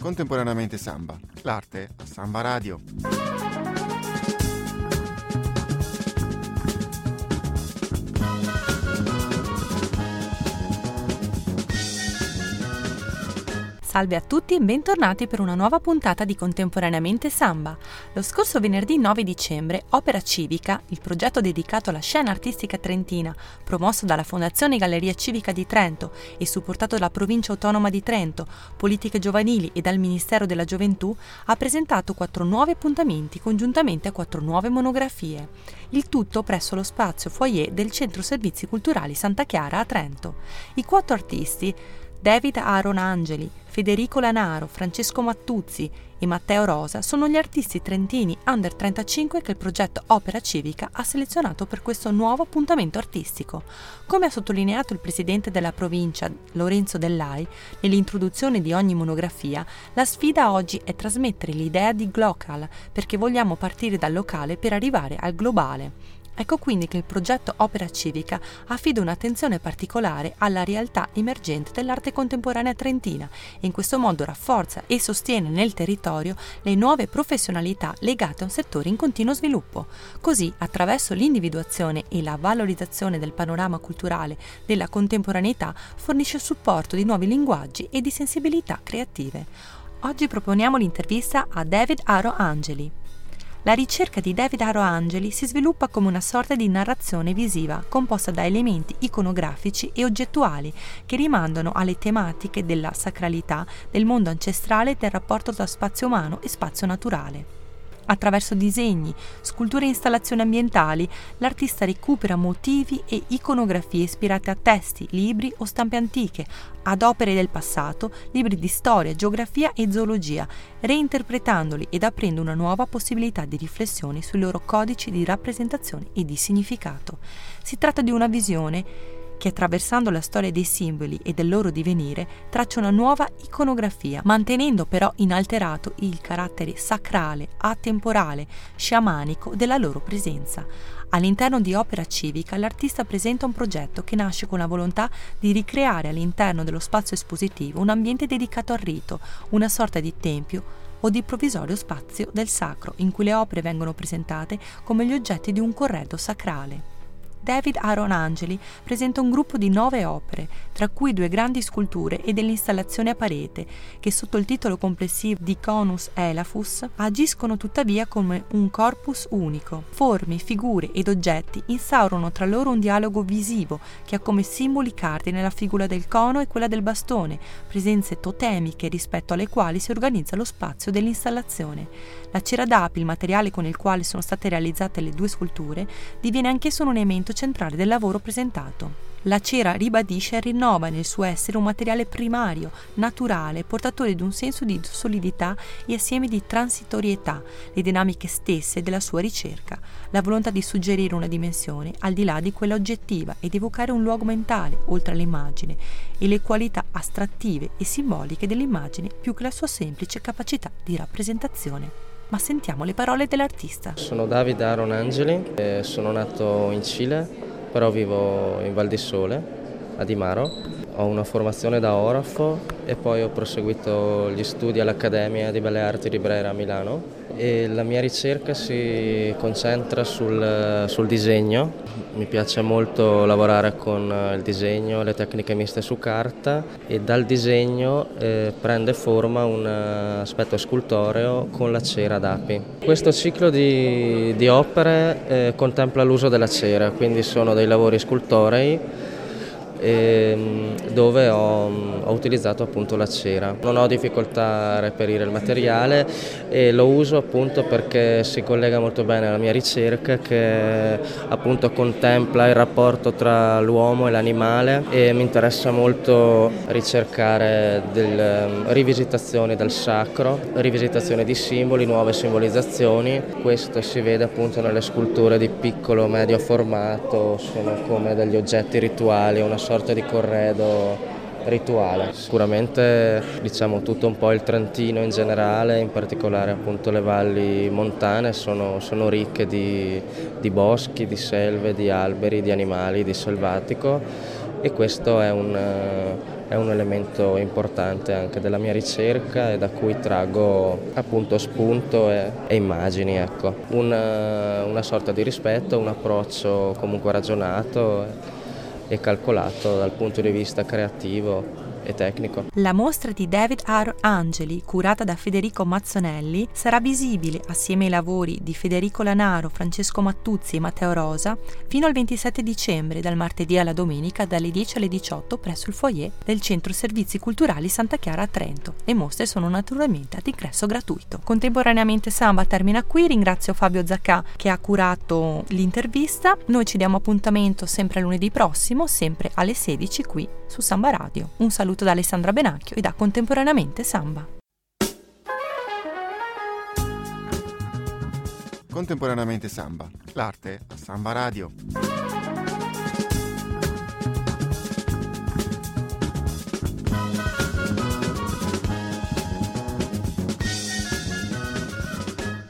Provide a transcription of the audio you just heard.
Contemporaneamente Samba, l'arte a Samba Radio. Salve a tutti e bentornati per una nuova puntata di Contemporaneamente Samba. Lo scorso venerdì 9 dicembre, Opera Civica, il progetto dedicato alla scena artistica trentina, promosso dalla Fondazione Galleria Civica di Trento e supportato dalla Provincia Autonoma di Trento, Politiche Giovanili e dal Ministero della Gioventù, ha presentato quattro nuovi appuntamenti congiuntamente a quattro nuove monografie. Il tutto presso lo spazio foyer del Centro Servizi Culturali Santa Chiara a Trento. I quattro artisti David Aaron Angeli, Federico Lanaro, Francesco Mattuzzi e Matteo Rosa sono gli artisti trentini under 35 che il progetto Opera Civica ha selezionato per questo nuovo appuntamento artistico. Come ha sottolineato il presidente della provincia, Lorenzo Dellai, nell'introduzione di ogni monografia, la sfida oggi è trasmettere l'idea di Glocal perché vogliamo partire dal locale per arrivare al globale. Ecco quindi che il progetto Opera Civica affida un'attenzione particolare alla realtà emergente dell'arte contemporanea trentina e in questo modo rafforza e sostiene nel territorio le nuove professionalità legate a un settore in continuo sviluppo. Così, attraverso l'individuazione e la valorizzazione del panorama culturale della contemporaneità, fornisce supporto di nuovi linguaggi e di sensibilità creative. Oggi proponiamo l'intervista a David Aro Angeli. La ricerca di David Aro Angeli si sviluppa come una sorta di narrazione visiva composta da elementi iconografici e oggettuali che rimandano alle tematiche della sacralità, del mondo ancestrale e del rapporto tra spazio umano e spazio naturale. Attraverso disegni, sculture e installazioni ambientali, l'artista recupera motivi e iconografie ispirate a testi, libri o stampe antiche, ad opere del passato, libri di storia, geografia e zoologia, reinterpretandoli ed aprendo una nuova possibilità di riflessione sui loro codici di rappresentazione e di significato. Si tratta di una visione che attraversando la storia dei simboli e del loro divenire traccia una nuova iconografia, mantenendo però inalterato il carattere sacrale, atemporale, sciamanico della loro presenza. All'interno di Opera Civica l'artista presenta un progetto che nasce con la volontà di ricreare all'interno dello spazio espositivo un ambiente dedicato al rito, una sorta di tempio o di provvisorio spazio del sacro in cui le opere vengono presentate come gli oggetti di un corredo sacrale. David Aaron Angeli presenta un gruppo di nove opere, tra cui due grandi sculture e delle installazioni a parete, che sotto il titolo complessivo di Conus Elafus agiscono tuttavia come un corpus unico. Forme, figure ed oggetti instaurano tra loro un dialogo visivo che ha come simboli cardine la figura del cono e quella del bastone, presenze totemiche rispetto alle quali si organizza lo spazio dell'installazione. La cera d'api, il materiale con il quale sono state realizzate le due sculture, diviene anch'esso un elemento centrale del lavoro presentato. La cera ribadisce e rinnova nel suo essere un materiale primario, naturale, portatore di un senso di solidità e assieme di transitorietà, le dinamiche stesse della sua ricerca, la volontà di suggerire una dimensione al di là di quella oggettiva ed evocare un luogo mentale oltre all'immagine e le qualità astrattive e simboliche dell'immagine più che la sua semplice capacità di rappresentazione ma sentiamo le parole dell'artista. Sono David Aaron Angeli, sono nato in Cile, però vivo in Val di Sole, a Dimaro. Ho una formazione da orafo e poi ho proseguito gli studi all'Accademia di Belle Arti di Brera a Milano e la mia ricerca si concentra sul, sul disegno. Mi piace molto lavorare con il disegno, le tecniche miste su carta e dal disegno eh, prende forma un aspetto scultoreo con la cera d'api. Questo ciclo di, di opere eh, contempla l'uso della cera, quindi sono dei lavori scultorei dove ho, ho, utilizzato appunto la cera. Non ho difficoltà a reperire il materiale e lo uso appunto perché si collega molto bene alla mia ricerca che appunto contempla il rapporto tra l'uomo e l'animale e mi interessa molto ricercare del, rivisitazioni del sacro, rivisitazioni di simboli, nuove simbolizzazioni. Questo si vede appunto nelle sculture di piccolo medio formato, sono come degli oggetti rituali, una sorta di corredo rituale. Sicuramente diciamo tutto un po' il Trentino in generale, in particolare appunto le valli montane sono, sono ricche di, di, boschi, di selve, di alberi, di animali, di selvatico e questo è un, è un elemento importante anche della mia ricerca e da cui traggo appunto spunto e, e immagini. Ecco. Una, una sorta di rispetto, un approccio comunque ragionato e calcolato dal punto di vista creativo e tecnico. La mostra di David R. Angeli, curata da Federico Mazzonelli, sarà visibile assieme ai lavori di Federico Lanaro, Francesco Mattuzzi e Matteo Rosa fino al 27 dicembre, dal martedì alla domenica, dalle 10 alle 18 presso il foyer del Centro Servizi Culturali Santa Chiara a Trento. Le mostre sono naturalmente ad ingresso gratuito. Contemporaneamente Samba termina qui, ringrazio Fabio Zaccà che ha curato l'intervista. Noi ci diamo appuntamento sempre lunedì prossimo, sempre alle 16 qui su Samba Radio. Un saluto saluto da Alessandra Benacchio e da Contemporaneamente Samba. Contemporaneamente Samba, l'arte a Samba Radio.